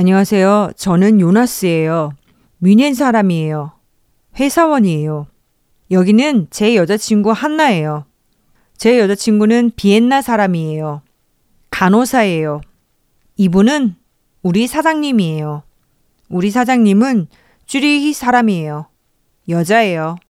안녕하세요. 저는 요나스예요. 뮌헨 사람이에요. 회사원이에요. 여기는 제 여자친구 한나예요. 제 여자친구는 비엔나 사람이에요. 간호사예요. 이분은 우리 사장님이에요. 우리 사장님은 쭈리히 사람이에요. 여자예요.